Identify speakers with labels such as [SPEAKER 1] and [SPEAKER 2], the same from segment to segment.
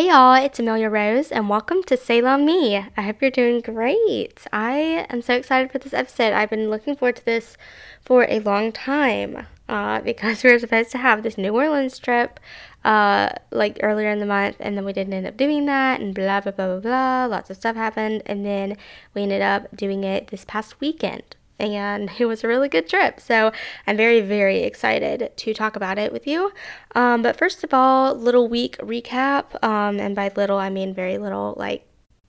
[SPEAKER 1] Hey y'all, it's Amelia Rose, and welcome to Salem Me. I hope you're doing great. I am so excited for this episode. I've been looking forward to this for a long time uh, because we were supposed to have this New Orleans trip uh, like earlier in the month, and then we didn't end up doing that, and blah blah blah blah blah. Lots of stuff happened, and then we ended up doing it this past weekend and it was a really good trip. So I'm very, very excited to talk about it with you. Um, but first of all, little week recap. Um, and by little, I mean very little, like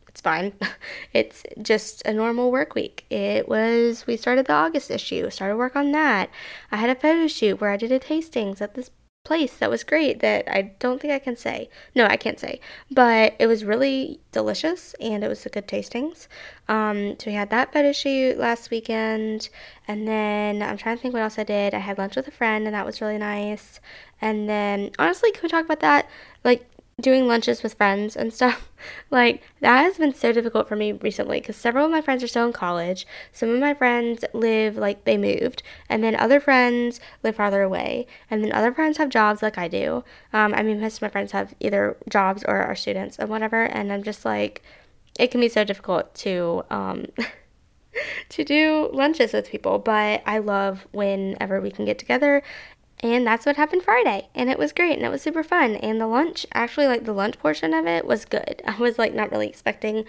[SPEAKER 1] it's fine. it's just a normal work week. It was, we started the August issue, started work on that. I had a photo shoot where I did a tastings at this place that was great that I don't think I can say. No, I can't say. But it was really delicious and it was a good tastings. Um, so we had that photo shoot last weekend. And then I'm trying to think what else I did. I had lunch with a friend and that was really nice. And then honestly, can we talk about that? Like doing lunches with friends and stuff. Like, that has been so difficult for me recently because several of my friends are still in college. Some of my friends live, like, they moved. And then other friends live farther away. And then other friends have jobs like I do. Um, I mean, most of my friends have either jobs or are students and whatever. And I'm just like, it can be so difficult to, um, to do lunches with people, but I love whenever we can get together and that's what happened Friday. And it was great and it was super fun. And the lunch, actually, like the lunch portion of it was good. I was like not really expecting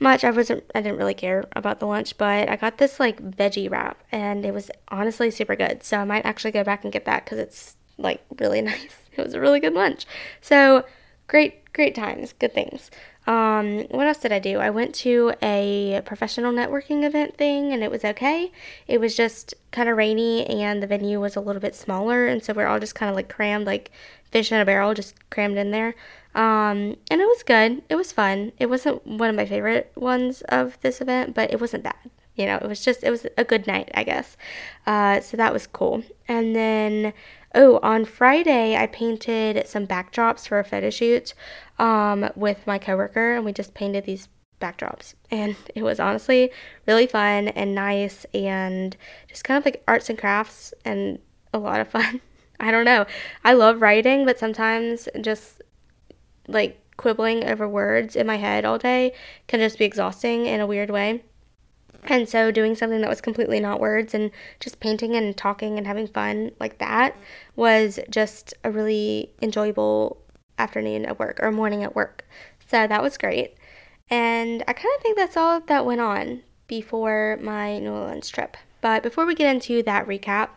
[SPEAKER 1] much. I wasn't, I didn't really care about the lunch, but I got this like veggie wrap and it was honestly super good. So I might actually go back and get that because it's like really nice. It was a really good lunch. So great, great times, good things. Um, what else did I do? I went to a professional networking event thing and it was okay. It was just kind of rainy and the venue was a little bit smaller and so we're all just kind of like crammed like fish in a barrel just crammed in there. Um, and it was good. It was fun. It wasn't one of my favorite ones of this event, but it wasn't bad. You know, it was just it was a good night, I guess. Uh, so that was cool. And then Oh, on Friday, I painted some backdrops for a photo shoot um, with my coworker, and we just painted these backdrops. And it was honestly really fun and nice, and just kind of like arts and crafts, and a lot of fun. I don't know. I love writing, but sometimes just like quibbling over words in my head all day can just be exhausting in a weird way. And so, doing something that was completely not words and just painting and talking and having fun like that was just a really enjoyable afternoon at work or morning at work. So, that was great. And I kind of think that's all that went on before my New Orleans trip. But before we get into that recap,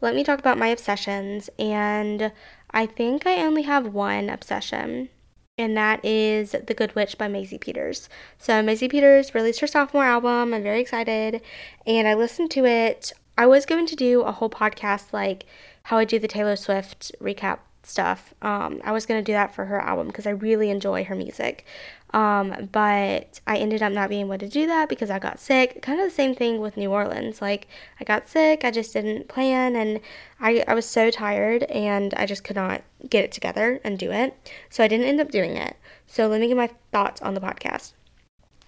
[SPEAKER 1] let me talk about my obsessions. And I think I only have one obsession and that is The Good Witch by Maisie Peters. So, Maisie Peters released her sophomore album. I'm very excited, and I listened to it. I was going to do a whole podcast like how I do the Taylor Swift recap stuff. Um, I was going to do that for her album because I really enjoy her music. Um, but I ended up not being able to do that because I got sick. Kind of the same thing with New Orleans. Like, I got sick, I just didn't plan, and I, I was so tired and I just could not get it together and do it. So I didn't end up doing it. So let me get my thoughts on the podcast.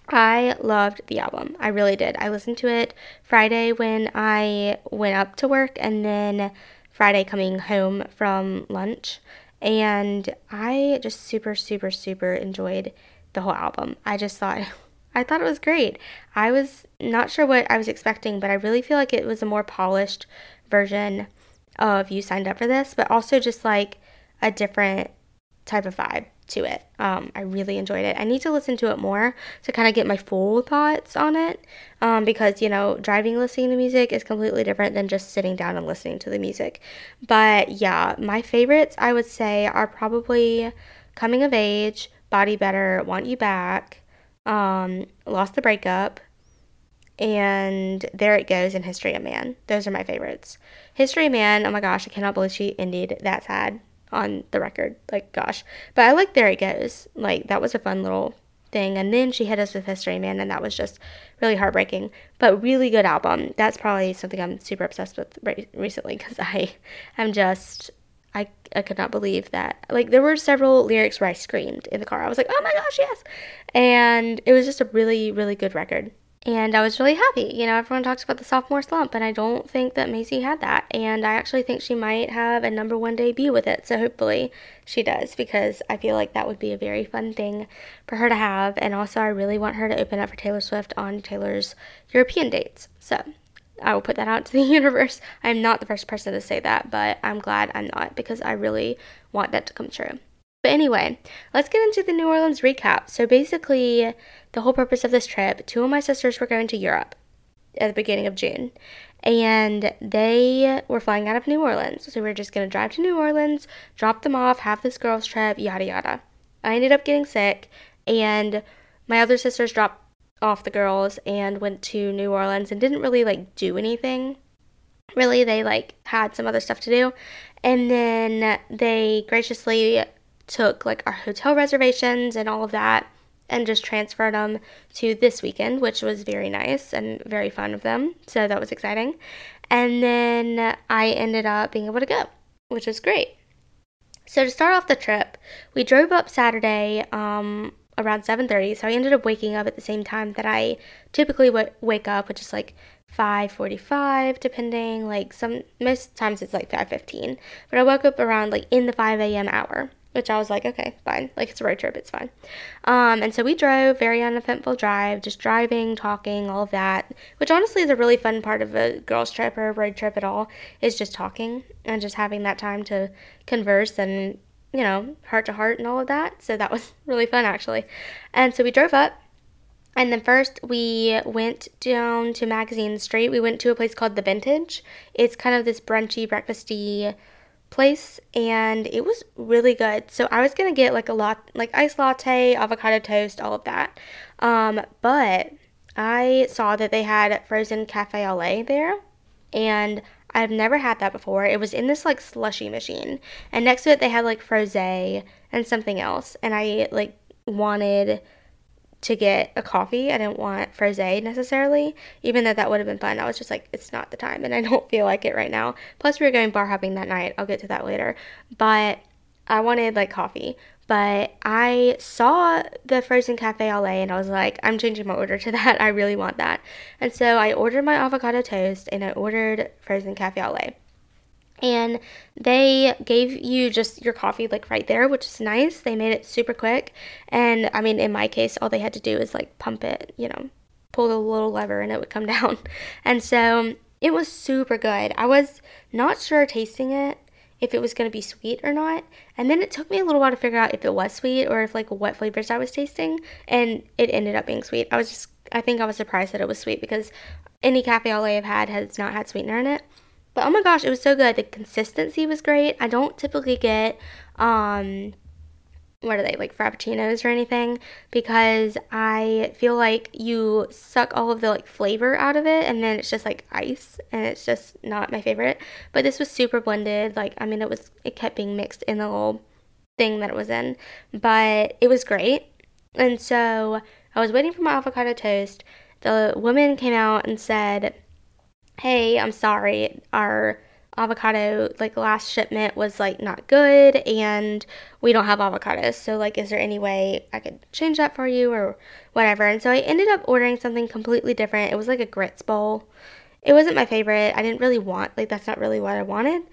[SPEAKER 1] I loved the album. I really did. I listened to it Friday when I went up to work and then Friday coming home from lunch. And I just super, super, super enjoyed the whole album. I just thought I thought it was great. I was not sure what I was expecting, but I really feel like it was a more polished version of You Signed Up for This, but also just like a different type of vibe to it. Um, I really enjoyed it. I need to listen to it more to kind of get my full thoughts on it um, because, you know, driving listening to music is completely different than just sitting down and listening to the music. But yeah, my favorites I would say are probably Coming of Age, Body Better, Want You Back, um, Lost the Breakup, and There It Goes and History of Man. Those are my favorites. History of Man, oh my gosh, I cannot believe she ended that sad on the record. Like, gosh. But I like There It Goes. Like, that was a fun little thing. And then she hit us with History Man, and that was just really heartbreaking. But really good album. That's probably something I'm super obsessed with re- recently because I am just I, I could not believe that. Like, there were several lyrics where I screamed in the car. I was like, oh my gosh, yes. And it was just a really, really good record. and I was really happy. You know, everyone talks about the sophomore slump, and I don't think that Maisie had that. And I actually think she might have a number one debut with it. So hopefully she does, because I feel like that would be a very fun thing for her to have. And also, I really want her to open up for Taylor Swift on Taylor's European dates. So I will put that out to the universe. I'm not the first person to say that, but I'm glad I'm not because I really want that to come true. But anyway, let's get into the New Orleans recap. So basically, the whole purpose of this trip, two of my sisters were going to Europe at the beginning of June. And they were flying out of New Orleans. So we were just going to drive to New Orleans, drop them off, have this girls' trip, yada yada. I ended up getting sick, and my other sisters dropped off the girls and went to New Orleans and didn't really like do anything. Really, they like had some other stuff to do. And then they graciously took like our hotel reservations and all of that and just transferred them to this weekend, which was very nice and very fun of them. So that was exciting. And then I ended up being able to go, which was great. So to start off the trip, we drove up Saturday um, around 7:30. So I ended up waking up at the same time that I typically w- wake up, which is like 5:45, depending. Like some most times it's like 5:15, but I woke up around like in the 5 a.m. hour which I was like, okay, fine. Like it's a road trip, it's fine. Um, and so we drove, very uneventful drive, just driving, talking, all of that, which honestly is a really fun part of a girls' trip or a road trip at all, is just talking and just having that time to converse and, you know, heart to heart and all of that. So that was really fun actually. And so we drove up. And then first we went down to Magazine Street. We went to a place called The Vintage. It's kind of this brunchy, breakfasty place and it was really good. So I was gonna get like a lot like iced latte, avocado toast, all of that. Um, but I saw that they had frozen cafe au lait there and I've never had that before. It was in this like slushy machine. And next to it they had like frosé and something else. And I like wanted to get a coffee. I didn't want frosé necessarily, even though that would have been fun. I was just like, it's not the time, and I don't feel like it right now. Plus, we were going bar hopping that night. I'll get to that later. But I wanted like coffee. But I saw the frozen cafe au lait and I was like, I'm changing my order to that. I really want that. And so I ordered my avocado toast and I ordered frozen cafe au lait. And they gave you just your coffee like right there which is nice. They made it super quick. And i mean in my case all they had to do is like pump it you know pull the little lever and it would come down. And so um, it was super good. I was not sure tasting it if it was going to be sweet or not and then it took me a little while to figure out if it was sweet or if like what flavors i was tasting and it ended up being sweet i was just i think i was surprised that it was sweet because any cafe au lait i've had has not had sweetener in it but oh my gosh, it was so good. The consistency was great. I don't typically get um what are they like frappuccinos or anything because I feel like you suck all of the like flavor out of it and then it's just like ice and it's just not my favorite. But this was super blended. Like I mean it was it kept being mixed in the little thing that it was in. But it was great. And so I was waiting for my avocado toast. The woman came out and said hey, I'm sorry, our avocado like last shipment was like not good and we don't have avocados. So like is there any way i could change that for you or whatever? And so i ended up ordering something completely different. It was like a grits bowl. It wasn't my favorite. I didn't really want like that's not really what i wanted.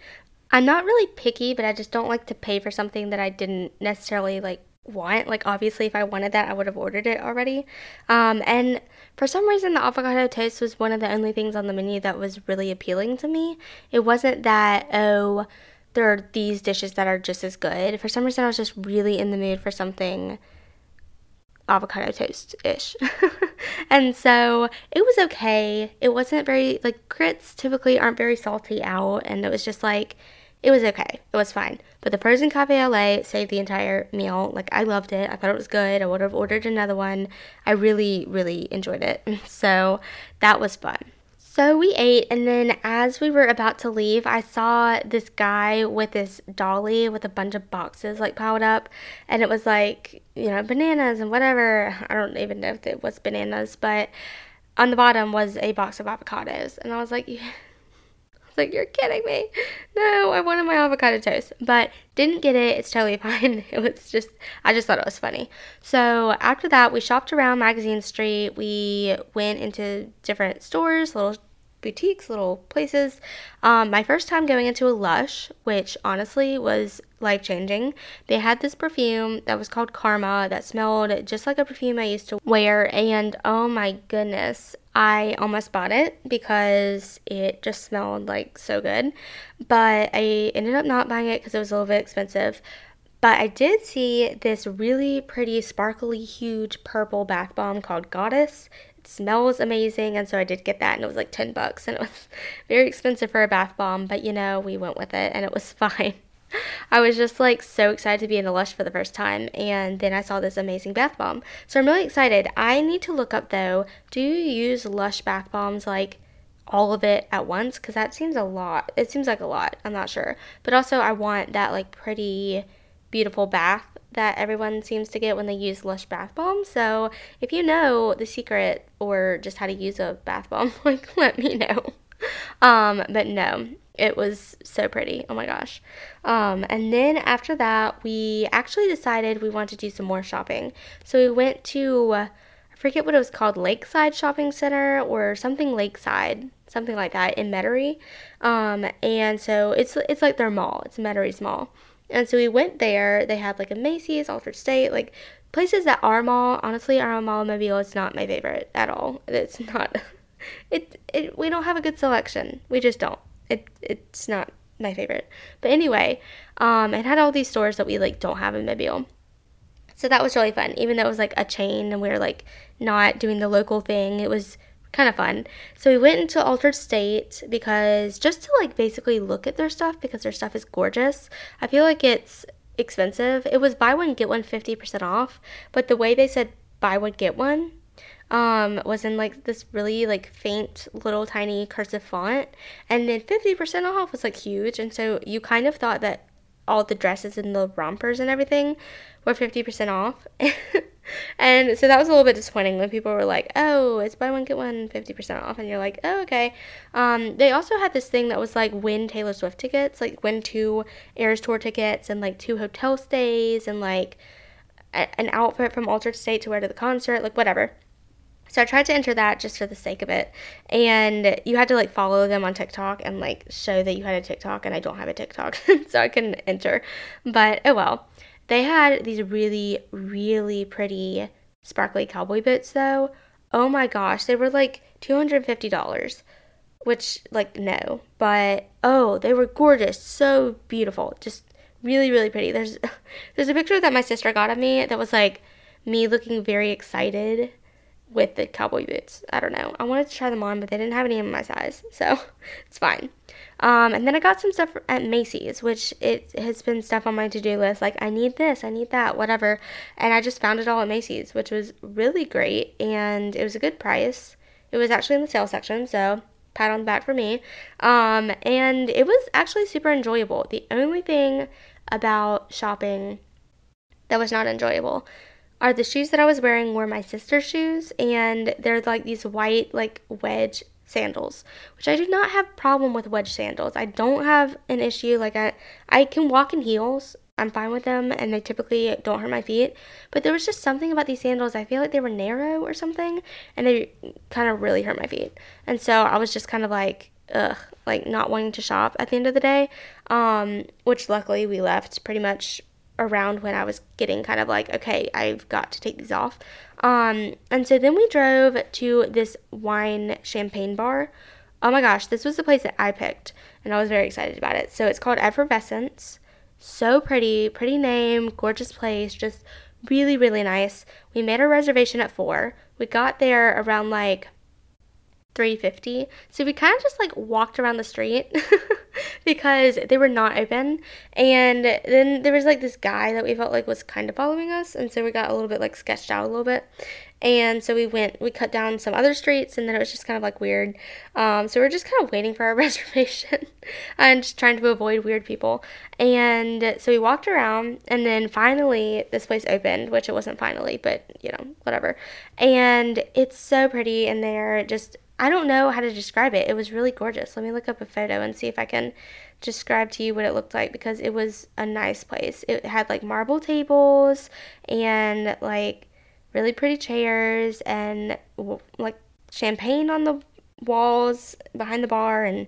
[SPEAKER 1] I'm not really picky but i just don't like to pay for something that i didn't necessarily like want. Like, obviously, if I wanted that, I would have ordered it already. Um, and for some reason, the avocado toast was one of the only things on the menu that was really appealing to me. It wasn't that, oh, there are these dishes that are just as good. For some reason, I was just really in the mood for something avocado toast ish. and so it was okay. It wasn't very, like, grits typically aren't very salty out. And it was just like, it was okay. It was fine. But the frozen cafe lait saved the entire meal. Like I loved it. I thought it was good. I would have ordered another one. I really, really enjoyed it. So that was fun. So we ate, and then as we were about to leave, I saw this guy with this dolly with a bunch of boxes like piled up, and it was like, you know, bananas and whatever. I don't even know if it was bananas, but on the bottom was a box of avocados. And I was like, like, you're kidding me. No, I wanted my avocado toast, but didn't get it. It's totally fine. It was just, I just thought it was funny. So after that, we shopped around Magazine Street. We went into different stores, little boutiques, little places. Um, my first time going into a Lush, which honestly was life changing. They had this perfume that was called Karma that smelled just like a perfume I used to wear, and oh my goodness, I almost bought it because it just smelled like so good. But I ended up not buying it because it was a little bit expensive. But I did see this really pretty, sparkly, huge purple bath bomb called Goddess It smells amazing and so I did get that and it was like 10 bucks and it was very expensive for a bath bomb but you know we went with it and it was fine. I was just like so excited to be in a Lush for the first time and then I saw this amazing bath bomb. So I'm really excited. I need to look up though, do you use Lush bath bombs like all of it at once because that seems a lot. It seems like a lot. I'm not sure. But also I want that like pretty beautiful bath that everyone seems to get when they use Lush bath bomb. So if you know the secret or just how to use a bath bomb, like let me know. Um, but no, it was so pretty. Oh my gosh. Um, and then after that, we actually decided we wanted to do some more shopping. So we went to, I forget what it was called, Lakeside Shopping Center or something Lakeside, something like that in Metairie. Um, and so it's it's like their mall. It's Metairie's mall. And so we went there. They had like a Macy's, Altar'd State, like places that are mall. Honestly, our mall mobile is not my favorite at all. It's not. It it we don't have a good selection. We just don't. It it's not my favorite. But anyway, um, it had all these stores that we like don't have in Mobile. So that was really fun. Even though it was like a chain and we were like not doing the local thing, it was kind of fun. So we went into Altar'd State because just to like basically look at their stuff because their stuff is gorgeous. I feel like it's expensive. It was buy one get one 50% off, but the way they said buy one get one um was in like this really like faint little tiny cursive font and then 50% off was like huge and so you kind of thought that all the dresses and the rompers and everything were 50% off. and so that was a little bit disappointing when people were like, oh, it's buy one, get one 50% off. And you're like, oh, okay. Um, they also had this thing that was like win Taylor Swift tickets, like win two Eras Tour tickets and like two hotel stays and like an outfit from Altar'd State to wear to the concert, like whatever. So I tried to enter that just for the sake of it. And you had to like follow them on TikTok and like show that you had a TikTok and I don't have a TikTok. so I couldn't enter. But oh well. They had these really, really pretty sparkly cowboy boots though. Oh my gosh, they were like $250. Which like no. But oh, they were gorgeous. So beautiful. Just really, really pretty. There's there's a picture that my sister got of me that was like me looking very excited with the cowboy boots. I don't know. I wanted to try them on, but they didn't have any in my size, so it's fine. Um, and then I got some stuff at Macy's, which it has been stuff on my to-do list. Like I need this, I need that, whatever. And I just found it all at Macy's, which was really great, and it was a good price. It was actually in the sale section, so pat on the back for me. Um, and it was actually super enjoyable. The only thing about shopping that was not enjoyable are the shoes that I was wearing were my sister's shoes and they're like these white like wedge sandals, which I do not have problem with wedge sandals. I don't have an issue like I I can walk in heels. I'm fine with them and they typically don't hurt my feet. But there was just something about these sandals. I feel like they were narrow or something and they kind of really hurt my feet. And so I was just kind of like ugh, like not wanting to shop at the end of the day. Um, which luckily we left pretty much around when I was getting kind of like, okay, I've got to take these off. Um, and so then we drove to this wine champagne bar. Oh my gosh, this was the place that I picked, and I was very excited about it. So it's called Effervescence. So pretty, pretty name, gorgeous place, just really, really nice. We made our reservation at four. We got there around like 350. So we kind of just like walked around the street because they were not open. And then there was like this guy that we felt like was kind of following us. And so we got a little bit like sketched out a little bit. And so we went, we cut down some other streets and then it was just kind of like weird. Um, so we are just kind of waiting for our reservation and just trying to avoid weird people. And so we walked around and then finally this place opened, which it wasn't finally, but you know, whatever. And it's so pretty in there. Just I don't know how to describe it. It was really gorgeous. Let me look up a photo and see if I can describe to you what it looked like because it was a nice place. It had like marble tables and like really pretty chairs and like champagne on the walls behind the bar and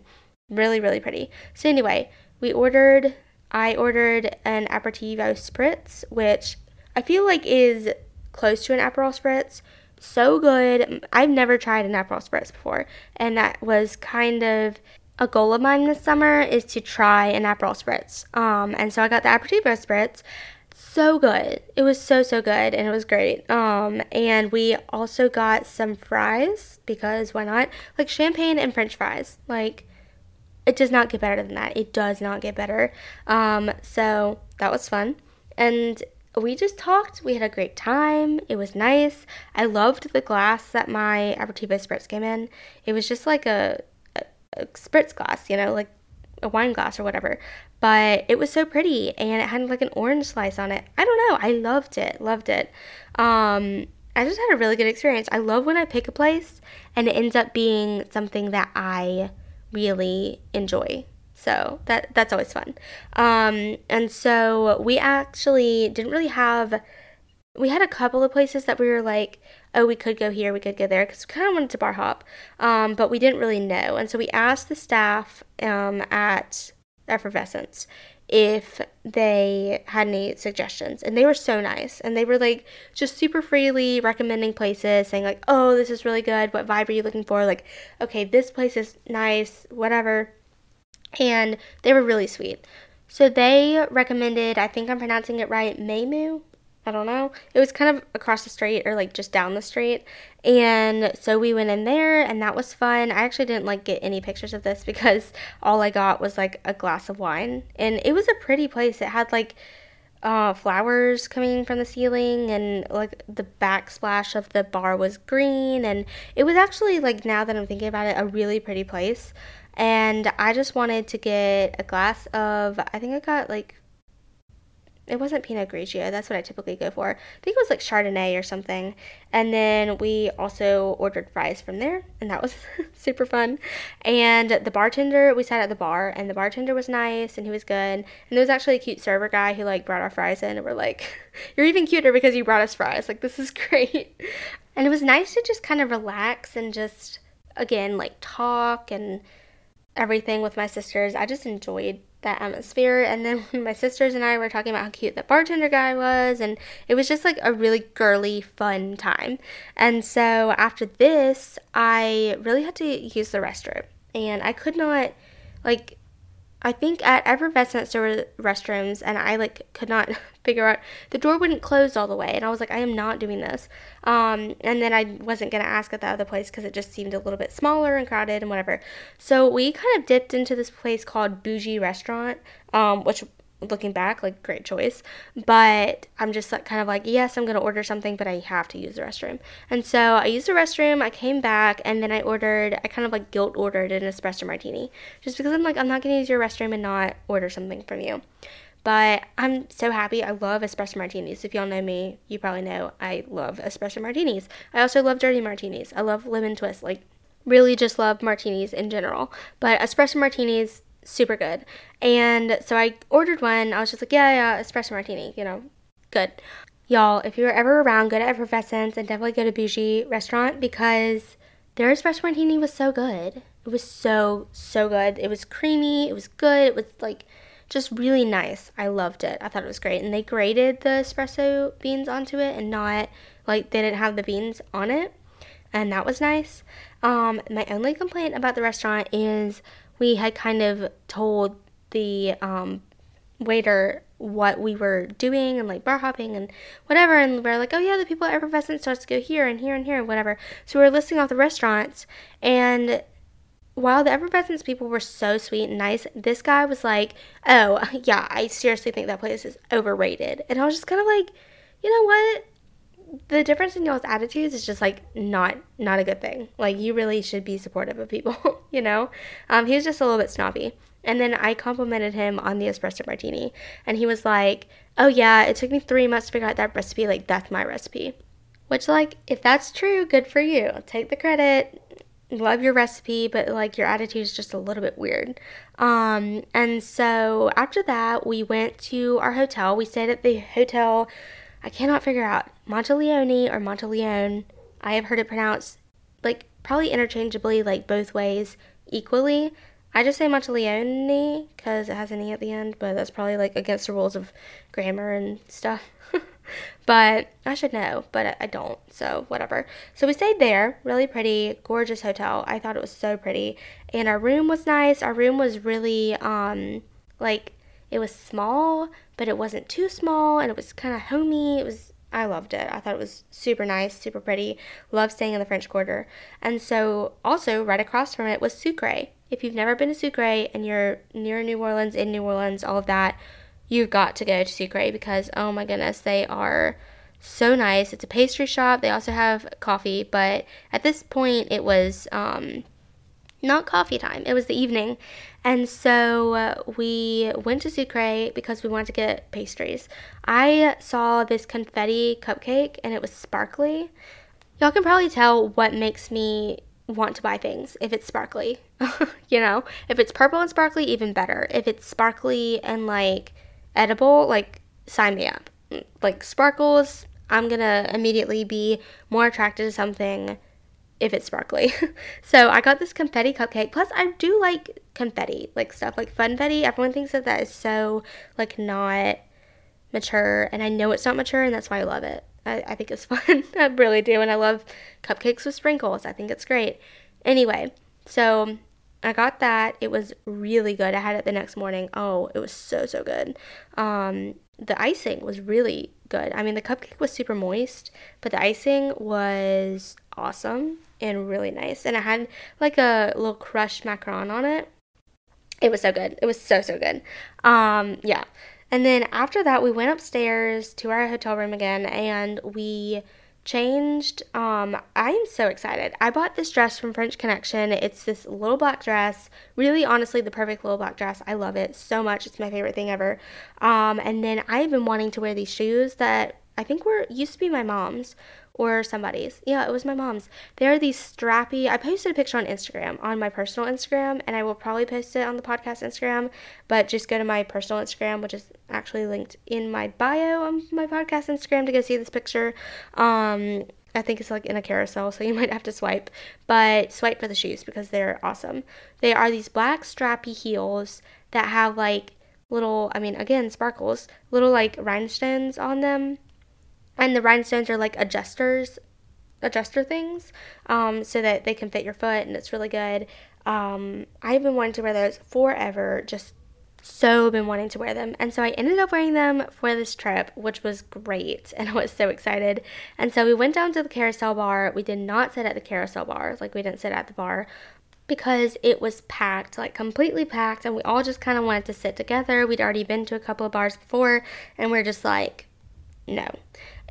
[SPEAKER 1] really really pretty. So anyway, we ordered I ordered an aperitivo spritz which I feel like is close to an Aperol spritz so good. I've never tried an Aperol Spritz before, and that was kind of a goal of mine this summer is to try an Aperol Spritz. Um, and so I got the Aperitivo Spritz. So good. It was so so good, and it was great. Um, and we also got some fries because why not? Like champagne and French fries. Like it does not get better than that. It does not get better. Um, so that was fun, and we just talked. We had a great time. It was nice. I loved the glass that my aperitivo spritz came in. It was just like a, a, a spritz glass, you know, like a wine glass or whatever. But it was so pretty and it had like an orange slice on it. I don't know. I loved it. Loved it. Um, I just had a really good experience. I love when I pick a place and it ends up being something that I really enjoy. So that that's always fun. Um, and so we actually didn't really have. We had a couple of places that we were like, oh, we could go here, we could go there, because we kind of wanted to bar hop, um, but we didn't really know. And so we asked the staff um, at Effervescence if they had any suggestions and they were so nice and they were like just super freely recommending places saying like oh this is really good what vibe are you looking for like okay this place is nice whatever and they were really sweet. So they recommended, I think I'm pronouncing it right, Meimu. I don't know. It was kind of across the street or like just down the street. And so we went in there and that was fun. I actually didn't like get any pictures of this because all I got was like a glass of wine. And it was a pretty place. It had like uh, flowers coming from the ceiling and like the backsplash of the bar was green and it was actually like now that I'm thinking about it a really pretty place and I just wanted to get a glass of, I think I got like, it wasn't Pinot Grigio, that's what I typically go for. I think it was like Chardonnay or something. And then we also ordered fries from there, and that was super fun. And the bartender, we sat at the bar, and the bartender was nice, and he was good. And there was actually a cute server guy who like brought our fries in, and we're like, you're even cuter because you brought us fries. Like, this is great. And it was nice to just kind of relax and just, again, like talk and everything with my sisters. I just enjoyed that atmosphere. And then my sisters and I were talking about how cute that bartender guy was, and it was just like a really girly, fun time. And so after this, I really had to use the restroom, and I could not, like, I think at Effervescence there were restrooms, and I like could not figure out the door wouldn't close all the way, and I was like, I am not doing this. Um, and then I wasn't gonna ask at the other place because it just seemed a little bit smaller and crowded and whatever. So we kind of dipped into this place called Bougie Restaurant, um, which looking back, like great choice. But I'm just like kind of like, yes, I'm gonna order something, but I have to use the restroom. And so I used the restroom, I came back, and then I ordered I kind of like guilt ordered an espresso martini. Just because I'm like, I'm not gonna use your restroom and not order something from you. But I'm so happy. I love espresso martinis. If y'all know me, you probably know I love espresso martinis. I also love dirty martinis. I love lemon twist. Like, really just love martinis in general. But espresso martinis, super good. And so I ordered one. I was just like, yeah, yeah, espresso martini, you know, good. Y'all, if you're ever around, go to Effervescence and definitely go to Bougie Restaurant because their espresso martini was so good. It was so, so good. It was creamy. It was good. It was like just really nice. I loved it. I thought it was great. And they grated the espresso beans onto it and not like they didn't have the beans on it. And that was nice. Um, my only complaint about the restaurant is we had kind of told the um, waiter what we were doing and like bar hopping and whatever and we are like oh yeah the people at effervescent starts to go here and here and here and whatever. So we are listing off the restaurants and while the effervescence people were so sweet and nice this guy was like oh yeah i seriously think that place is overrated. And i was just kind of like you know what the difference in y'all's attitudes is just like not not a good thing. Like you really should be supportive of people, you know. Um, he was just a little bit snobby. And then I complimented him on the espresso martini, and he was like, "Oh yeah, it took me three months to figure out that recipe. Like that's my recipe." Which like if that's true, good for you. Take the credit. love your recipe, but like your attitude is just a little bit weird. Um, and so after that, we went to our hotel. We stayed at the hotel. I cannot figure out Monteleone or Monteleone. I have heard it pronounced like probably interchangeably, like both ways equally. I just say Monteleone because it has an E at the end, but that's probably like against the rules of grammar and stuff. but I should know, but I don't, so whatever. So we stayed there, really pretty, gorgeous hotel. I thought it was so pretty. And our room was nice. Our room was really, um, like, it was small, but it wasn't too small, and it was kind of homey. It was I loved it. I thought it was super nice, super pretty. Love staying in the French Quarter. And so, also right across from it was Sucre. If you've never been to Sucre and you're near New Orleans, in New Orleans, all of that, you've got to go to Sucre because oh my goodness, they are so nice. It's a pastry shop. They also have coffee, but at this point, it was um, not coffee time. It was the evening. And so uh, we went to Sucre because we wanted to get pastries. I saw this confetti cupcake and it was sparkly. Y'all can probably tell what makes me want to buy things if it's sparkly. you know, if it's purple and sparkly, even better. If it's sparkly and like edible, like sign me up. Like sparkles, I'm gonna immediately be more attracted to something if it's sparkly. so I got this confetti cupcake. Plus, I do like confetti, like stuff like funfetti. Everyone thinks that that is so like not mature, and I know it's not mature, and that's why I love it. I, I think it's fun. I really do, and I love cupcakes with sprinkles. I think it's great. Anyway, so I got that. It was really good. I had it the next morning. Oh, it was so so good. Um, the icing was really good. I mean, the cupcake was super moist, but the icing was awesome and really nice. And it had like a little crushed macaron on it. It was so good. It was so so good. Um, yeah. And then after that, we went upstairs to our hotel room again, and we changed. Um, I am so excited. I bought this dress from French Connection. It's this little black dress. Really, honestly, the perfect little black dress. I love it so much. It's my favorite thing ever. Um, and then I've been wanting to wear these shoes that I think were used to be my mom's or somebody's. Yeah, it was my mom's. They are these strappy. I posted a picture on Instagram, on my personal Instagram, and I will probably post it on the podcast Instagram. But just go to my personal Instagram, which is actually linked in my bio on my podcast Instagram to go see this picture. Um, I think it's like in a carousel, so you might have to swipe. But swipe for the shoes because they're awesome. They are these black strappy heels that have like little, I mean, again, sparkles, little like rhinestones on them and the rhinestones are like adjusters adjuster things um, so that they can fit your foot and it's really good um, i've been wanting to wear those forever just so been wanting to wear them and so i ended up wearing them for this trip which was great and i was so excited and so we went down to the carousel bar we did not sit at the carousel bar like we didn't sit at the bar because it was packed, like completely packed, and we all just kind of wanted to sit together. We'd already been to a couple of bars before, and we're just like, no.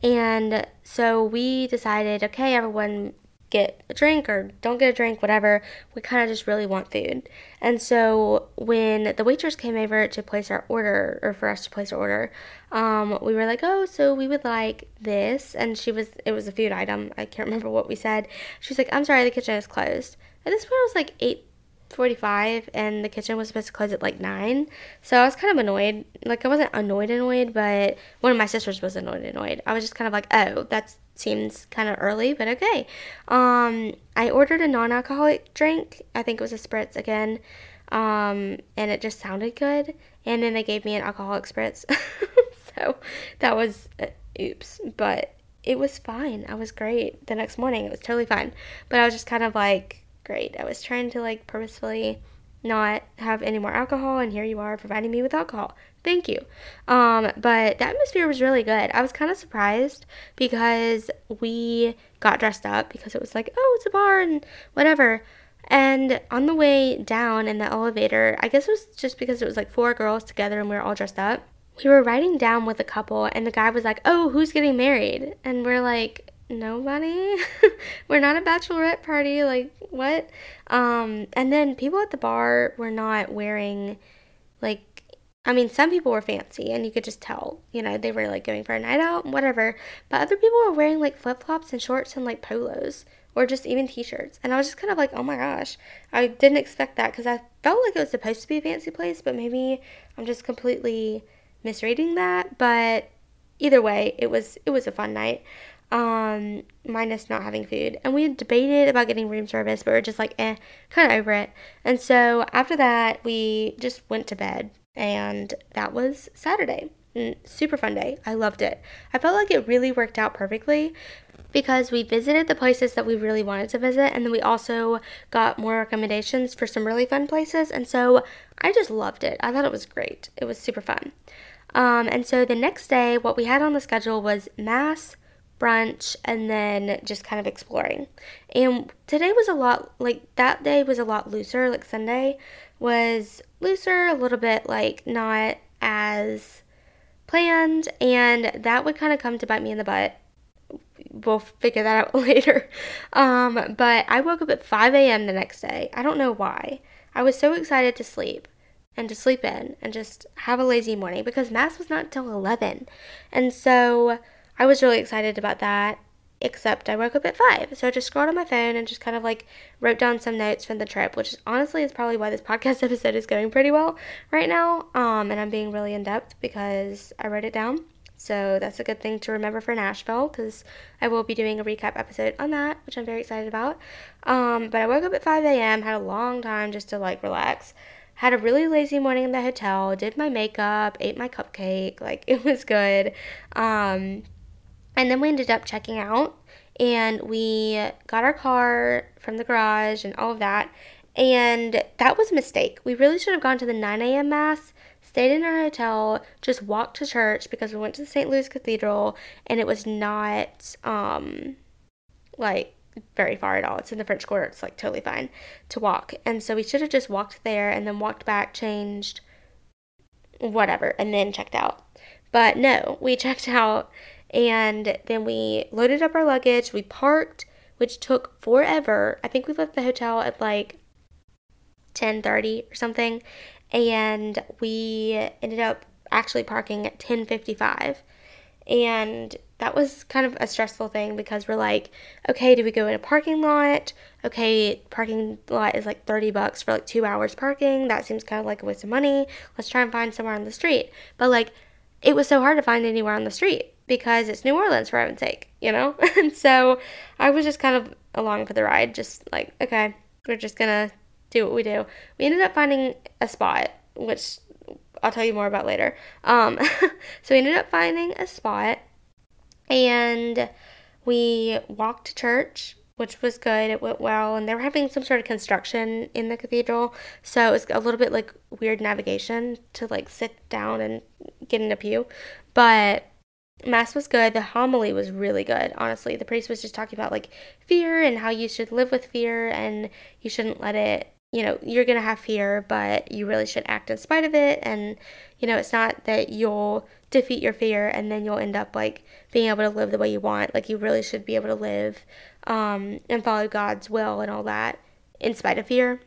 [SPEAKER 1] And so we decided, okay, everyone get a drink or don't get a drink, whatever. We kind of just really want food. And so when the waitress came over to place our order, or for us to place our order, um, we were like, oh, so we would like this. And she was, it was a food item. I can't remember what we said. She's like, I'm sorry, the kitchen is closed. At this point, it was like 8 45 and the kitchen was supposed to close at like 9 so i was kind of annoyed. Like i wasn't annoyed annoyed but one of my sisters was annoyed annoyed. I was just kind of like oh that seems kind of early but okay. Um i ordered a non-alcoholic drink. I think it was a spritz again. Um and it just sounded good. And then they gave me an alcoholic spritz. So that was uh, oops. But it was fine. I was great. The next morning it was totally fine. But i was just kind of like great. I was trying to like purposefully not have any more alcohol and here you are providing me with alcohol. Thank you. Um, but the atmosphere was really good. I was kind of surprised because we got dressed up because it was like, oh, it's a bar and whatever. And on the way down in the elevator, I guess it was just because it was like four girls together and we were all dressed up. We were riding down with a couple, and the guy was like, Oh, who's getting married? And we're like, nobody we're not a bachelorette party like what um and then people at the bar were not wearing like i mean some people were fancy and you could just tell you know they were like going for a night out and whatever but other people were wearing like flip-flops and shorts and like polos or just even t-shirts. And I was just kind of like, oh my gosh, I didn't expect that because I felt like it was supposed to be a fancy place, but maybe I'm just completely misreading that. But either way, it was it was a fun night. Um, minus not having food. And we debated about getting room service, but we are just like, eh, kind of over it. And so after that, we just went to bed, and that was Saturday. Mm, super fun day. I loved it. I felt like it really worked out perfectly because we visited the places that we really wanted to visit and then we also got more recommendations for some really fun places and so I just loved it. I thought it was great. It was super fun. Um, and so the next day, what we had on the schedule was mass, brunch, and then just kind of exploring. And today was a lot like that day was a lot looser. Like Sunday was looser, a little bit like not as planned, and that would kind of come to bite me in the butt we'll figure that out later. Um, but I woke up at 5 a.m. the next day. I don't know why. I was so excited to sleep and to sleep in and just have a lazy morning because Mass was not until 11. And so I was really excited about that, except I woke up at 5. So I just scrolled on my phone and just kind of like wrote down some notes from the trip, which honestly is probably why this podcast episode is going pretty well right now. Um, and I'm being really in depth because I wrote it down. So that's a good thing to remember for Nashville because I will be doing a recap episode on that, which I'm very excited about. Um, but I woke up at 5 a.m., had a long time just to like relax. Had a really lazy morning in the hotel, did my makeup, ate my cupcake, like it was good. Um, and then we ended up checking out and we got our car from the garage and all of that. And that was a mistake. We really should have gone to the 9 a.m. mass stayed in our hotel, just walked to church because we went to the St. Louis Cathedral and it was not um like very far at all. It's in the French Quarter. It's like totally fine to walk. And so we should have just walked there and then walked back, changed whatever, and then checked out. But no, we checked out and then we loaded up our luggage. We parked, which took forever. I think we left the hotel at like 10:30 or something. And we ended up actually parking at 1055 and that was kind of a stressful thing because we're like okay do we go in a parking lot? Okay parking lot is like 30 bucks for like two hours parking. That seems kind of like a waste of money. Let's try and find somewhere on the street. But like it was so hard to find anywhere on the street because it's new orleans for heaven's sake you know and so i was just kind of along for the ride just like okay we're just gonna do what we do. We ended up finding a spot, which I'll tell you more about later. Um, so we ended up finding a spot and we walked to church, which was good. It went well, and they were having some sort of construction in the cathedral, so it was a little bit like weird navigation to like sit down and get in a pew. But Mass was good. The homily was really good, honestly. The priest was just talking about like fear and how you should live with fear and you shouldn't let it you know, you're going to have fear, but you really should act in spite of it. And, you know, it's not that you'll defeat your fear and then you'll end up like being able to live the way you want. Like, you really should be able to live um, and follow God's will and all that in spite of fear.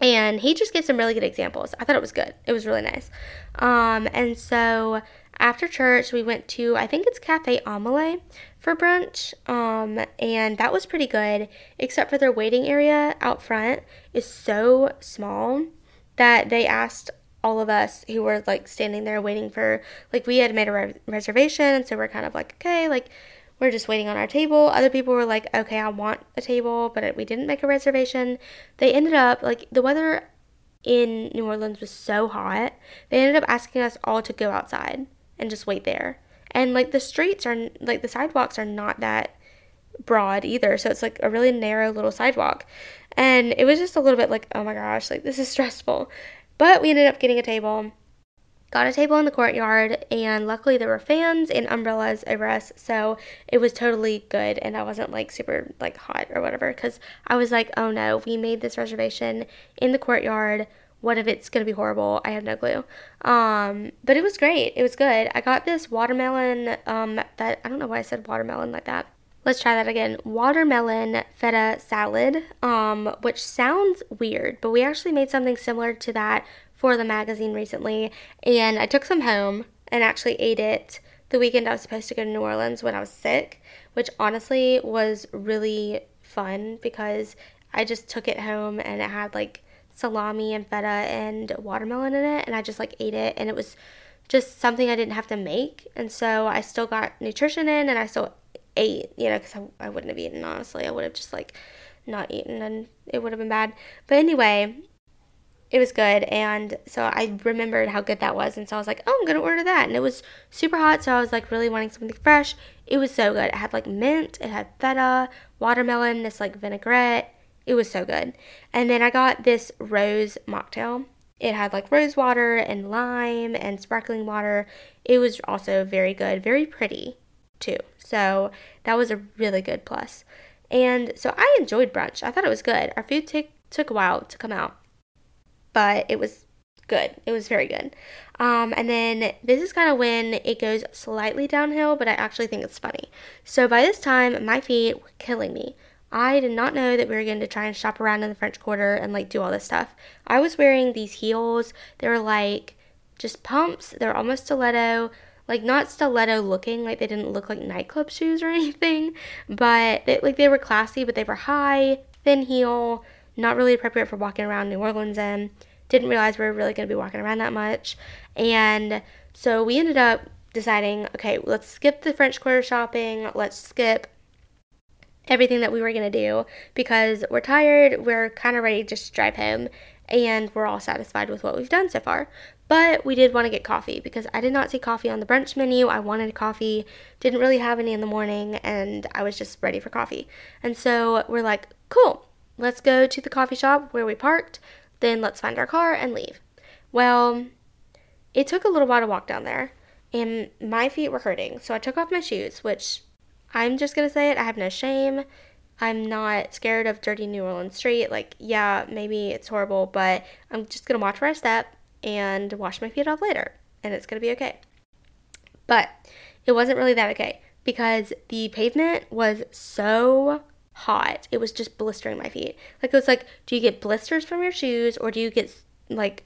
[SPEAKER 1] And he just gave some really good examples. I thought it was good. It was really nice. Um, and so after church, we went to, I think it's Cafe Amelie for brunch. Um, and that was pretty good, except for their waiting area out front is so small that they asked all of us who were like standing there waiting for, like, we had made a re- reservation. And so we're kind of like, okay, like, we're just waiting on our table. Other people were like, okay, I want a table, but we didn't make a reservation. They ended up, like, the weather in New Orleans was so hot, they ended up asking us all to go outside and just wait there. And like the streets are like the sidewalks are not that broad either. So it's like a really narrow little sidewalk. And it was just a little bit like, oh my gosh, like this is stressful. But we ended up getting a table. Got a table in the courtyard, and luckily there were fans and umbrellas over us, so it was totally good, and I wasn't like super like hot or whatever. Because I was like, oh no, we made this reservation in the courtyard what if it's gonna be horrible? I have no clue. Um, but it was great. It was good. I got this watermelon. Um, that I don't know why I said watermelon like that. Let's try that again. Watermelon feta salad. Um, which sounds weird, but we actually made something similar to that for the magazine recently, and I took some home and actually ate it the weekend I was supposed to go to New Orleans when I was sick, which honestly was really fun because I just took it home and it had like salami and feta and watermelon in it and I just like ate it and it was just something I didn't have to make and so I still got nutrition in and I still ate you know because I, I wouldn't have eaten honestly I would have just like not eaten and it would have been bad but anyway it was good and so I remembered how good that was and so I was like, "Oh, I'm going to order that." And it was super hot, so I was like really wanting something fresh. It was so good. It had like mint, it had feta, watermelon, this like vinaigrette. It was so good. And then I got this rose mocktail. It had like rose water and lime and sparkling water. It was also very good, very pretty too. So that was a really good plus. And so I enjoyed brunch. I thought it was good. Our food t- took a while to come out but it was good. It was very good. Um, and then this is kind of when it goes slightly downhill, but I actually think it's funny. So by this time, my feet were killing me. I did not know that we were going to try and shop around in the French Quarter and like do all this stuff. I was wearing these heels. They were like just pumps. They're almost stiletto, like not stiletto looking, like they didn't look like nightclub shoes or anything, but they, like they were classy, but they were high, thin heel, not really appropriate for walking around New Orleans in. Didn't realize we were really going to be walking around that much. And so we ended up deciding okay, let's skip the French Quarter shopping, let's skip everything that we were going to do because we're tired, we're kind of ready to just drive home, and we're all satisfied with what we've done so far. But we did want to get coffee because I did not see coffee on the brunch menu. I wanted coffee, didn't really have any in the morning, and I was just ready for coffee. And so we're like, cool, let's go to the coffee shop where we parked, then let's find our car and leave. Well, it took a little while to walk down there, and my feet were hurting, so I took off my shoes, which I'm just gonna say it, I have no shame. I'm not scared of dirty New Orleans street. Like, yeah, maybe it's horrible, but I'm just gonna watch where I step and wash my feet off later, and it's gonna be okay. But it wasn't really that okay because the pavement was so hot. It was just blistering my feet. Like it was like, do you get blisters from your shoes or do you get like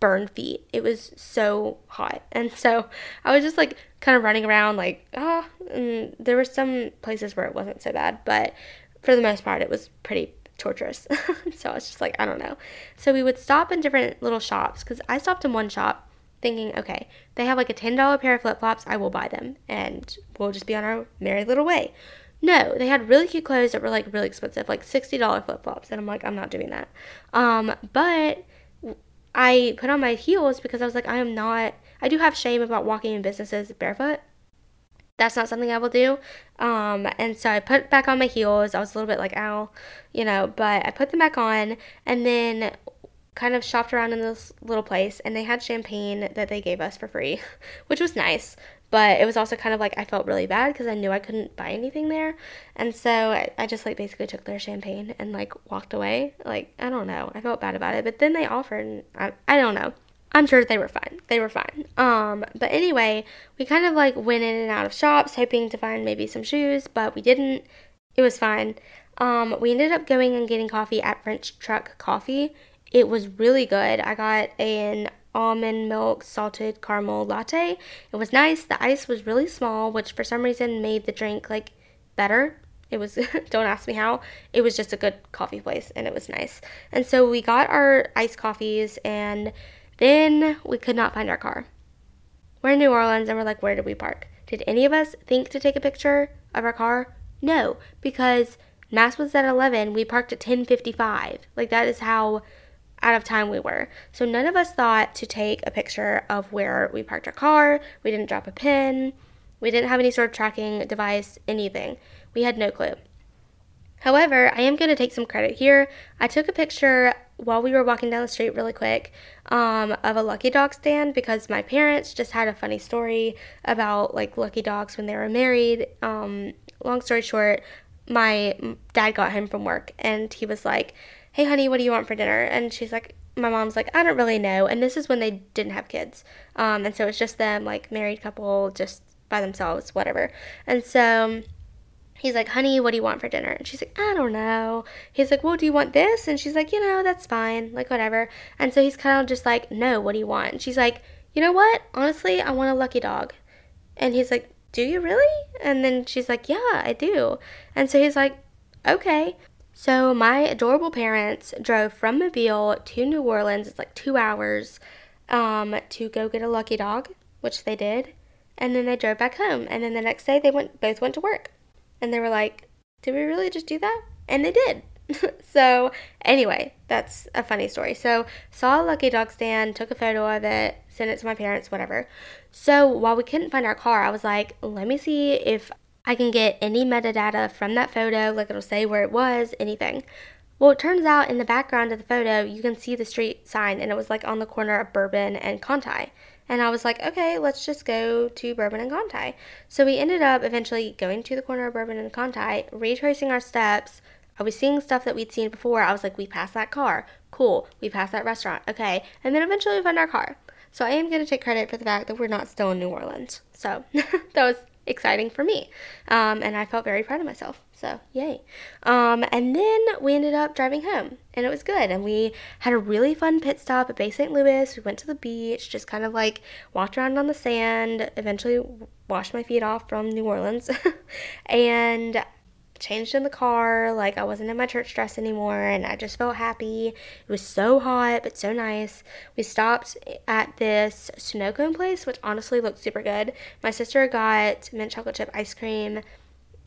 [SPEAKER 1] burned feet? It was so hot. And so I was just like kind of running around like, ah, oh, and there were some places where it wasn't so bad, but for the most part it was pretty torturous. so I was just like, I don't know. So we would stop in different little shops because I stopped in one shop thinking, okay, they have like a $10 pair of flip flops, I will buy them and we'll just be on our merry little way. No, they had really cute clothes that were like really expensive, like $60 flip flops. And I'm like, I'm not doing that. Um, but I put on my heels because I was like, I am not, I do have shame about walking in businesses barefoot. That's not something I will do. Um, and so I put back on my heels. I was a little bit like, ow, you know, but I put them back on and then kind of shopped around in this little place and they had champagne that they gave us for free, which was nice. But it was also kind of like I felt really bad because I knew I couldn't buy anything there. And so I, I just like basically took their champagne and like walked away. Like, I don't know. I felt bad about it. But then they offered and I, I don't know. I'm sure they were fine. They were fine. Um, but anyway, we kind of like went in and out of shops hoping to find maybe some shoes, but we didn't. It was fine. Um, we ended up going and getting coffee at French Truck Coffee. It was really good. I got an almond milk salted caramel latte. It was nice. The ice was really small, which for some reason made the drink like better. It was, don't ask me how, it was just a good coffee place and it was nice. And so we got our iced coffees and then we could not find our car. We're in New Orleans and we're like, where did we park? Did any of us think to take a picture of our car? No, because Mass was at 11, we parked at 10:55. Like that is how out of time we were. So none of us thought to take a picture of where we parked our car. We didn't drop a pin. We didn't have any sort of tracking device, anything. We had no clue. However, I am going to take some credit here. I took a picture while we were walking down the street really quick um, of a lucky dog stand because my parents just had a funny story about like lucky dogs when they were married. Um, long story short, my dad got home from work and he was like, hey, honey, what do you want for dinner? And she's like, my mom's like, I don't really know. And this is when they didn't have kids. Um, and so it's just them, like married couple, just by themselves, whatever. And so he's like, honey, what do you want for dinner? And she's like, I don't know. He's like, well, do you want this? And she's like, you know, that's fine, like whatever. And so he's kind of just like, no, what do you want? And she's like, you know what? Honestly, I want a lucky dog. And he's like, do you really? And then she's like, yeah, I do. And so he's like, okay. So, my adorable parents drove from Mobile to New Orleans. It's like two hours um, to go get a lucky dog, which they did. And then they drove back home. And then the next day, they went both went to work. And they were like, Did we really just do that? And they did. so, anyway, that's a funny story. So, saw a lucky dog stand, took a photo of it, sent it to my parents, whatever. So, while we couldn't find our car, I was like, let me see if I can get any metadata from that photo, like it'll say where it was, anything. Well, it turns out in the background of the photo, you can see the street sign, and it was like on the corner of Bourbon and Conti. And I was like, okay, let's just go to Bourbon and Conti. So we ended up eventually going to the corner of Bourbon and Conti, retracing our steps, I was seeing stuff that we'd seen before. I was like, we passed that car. Cool. We passed that restaurant. Okay. And then eventually we found our car. So I am going to take credit for the fact that we're not still in New Orleans. So that was exciting for me. Um, and I felt very proud of myself. So yay. Um, and then we ended up driving home and it was good. And we had a really fun pit stop at Bay St. Louis. We went to the beach, just kind of like walked around on the sand, eventually washed my feet off from New Orleans. and changed in the car. Like I wasn't in my church dress anymore and I just felt happy. It was so hot but so nice. We stopped at this snow cone place, which honestly looked super good. My sister got mint chocolate chip ice cream.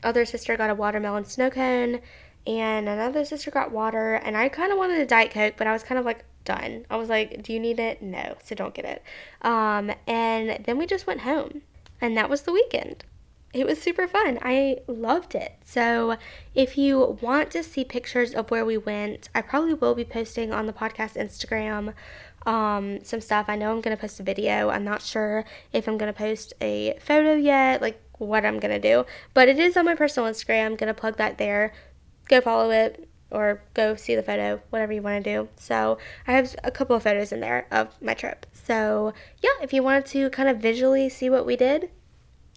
[SPEAKER 1] Other sister got a watermelon snow cone. And another sister got water. And I kind of wanted a Diet Coke, but I was kind of like, done. I was like, do you need it? No, so don't get it. Um, and then we just went home. And that was the weekend it was super fun. I loved it. So, if you want to see pictures of where we went, I probably will be posting on the podcast Instagram um, some stuff. I know I'm going to post a video. I'm not sure if I'm going to post a photo yet, like what I'm going to do, but it is on my personal Instagram. I'm going to plug that there. Go follow it or go see the photo, whatever you want to do. So, I have a couple of photos in there of my trip. So, yeah, if you wanted to kind of visually see what we did,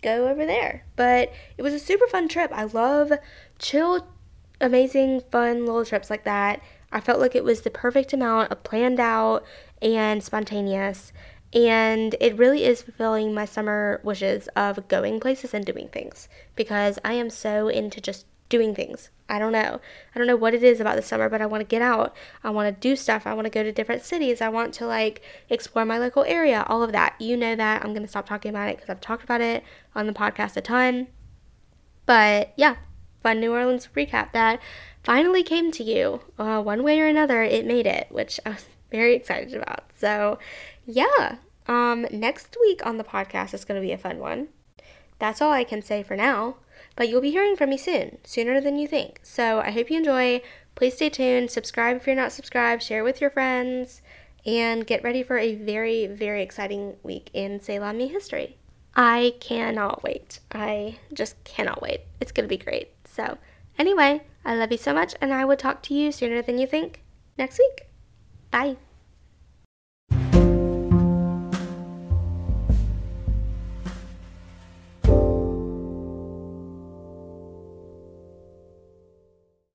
[SPEAKER 1] go over there. But it was a super fun trip. I love chill, amazing, fun little trips like that. I felt like it was the perfect amount of planned out and spontaneous. And it really is fulfilling my summer wishes of going places and doing things because I am so into just doing things. I don't know. I don't know what it is about the summer, but I want to get out. I want to do stuff. I want to go to different cities. I want to like explore my local area, all of that. You know that. I'm going to stop talking about it because I've talked about it on the podcast a ton. But yeah, fun New Orleans recap that finally came to you. Uh, one way or another, it made it, which I was very excited about. So yeah, um, next week on the podcast is going to be a fun one. That's all I can say for now. But you'll be hearing from me soon, sooner than you think. So I hope you enjoy. Please stay tuned. Subscribe if you're not subscribed. Share with your friends. And get ready for a very, very exciting week in C'est La Mie history. I cannot wait. I just cannot wait. It's going to be great. So, anyway, I love you so much, and I will talk to you sooner than you think next week. Bye.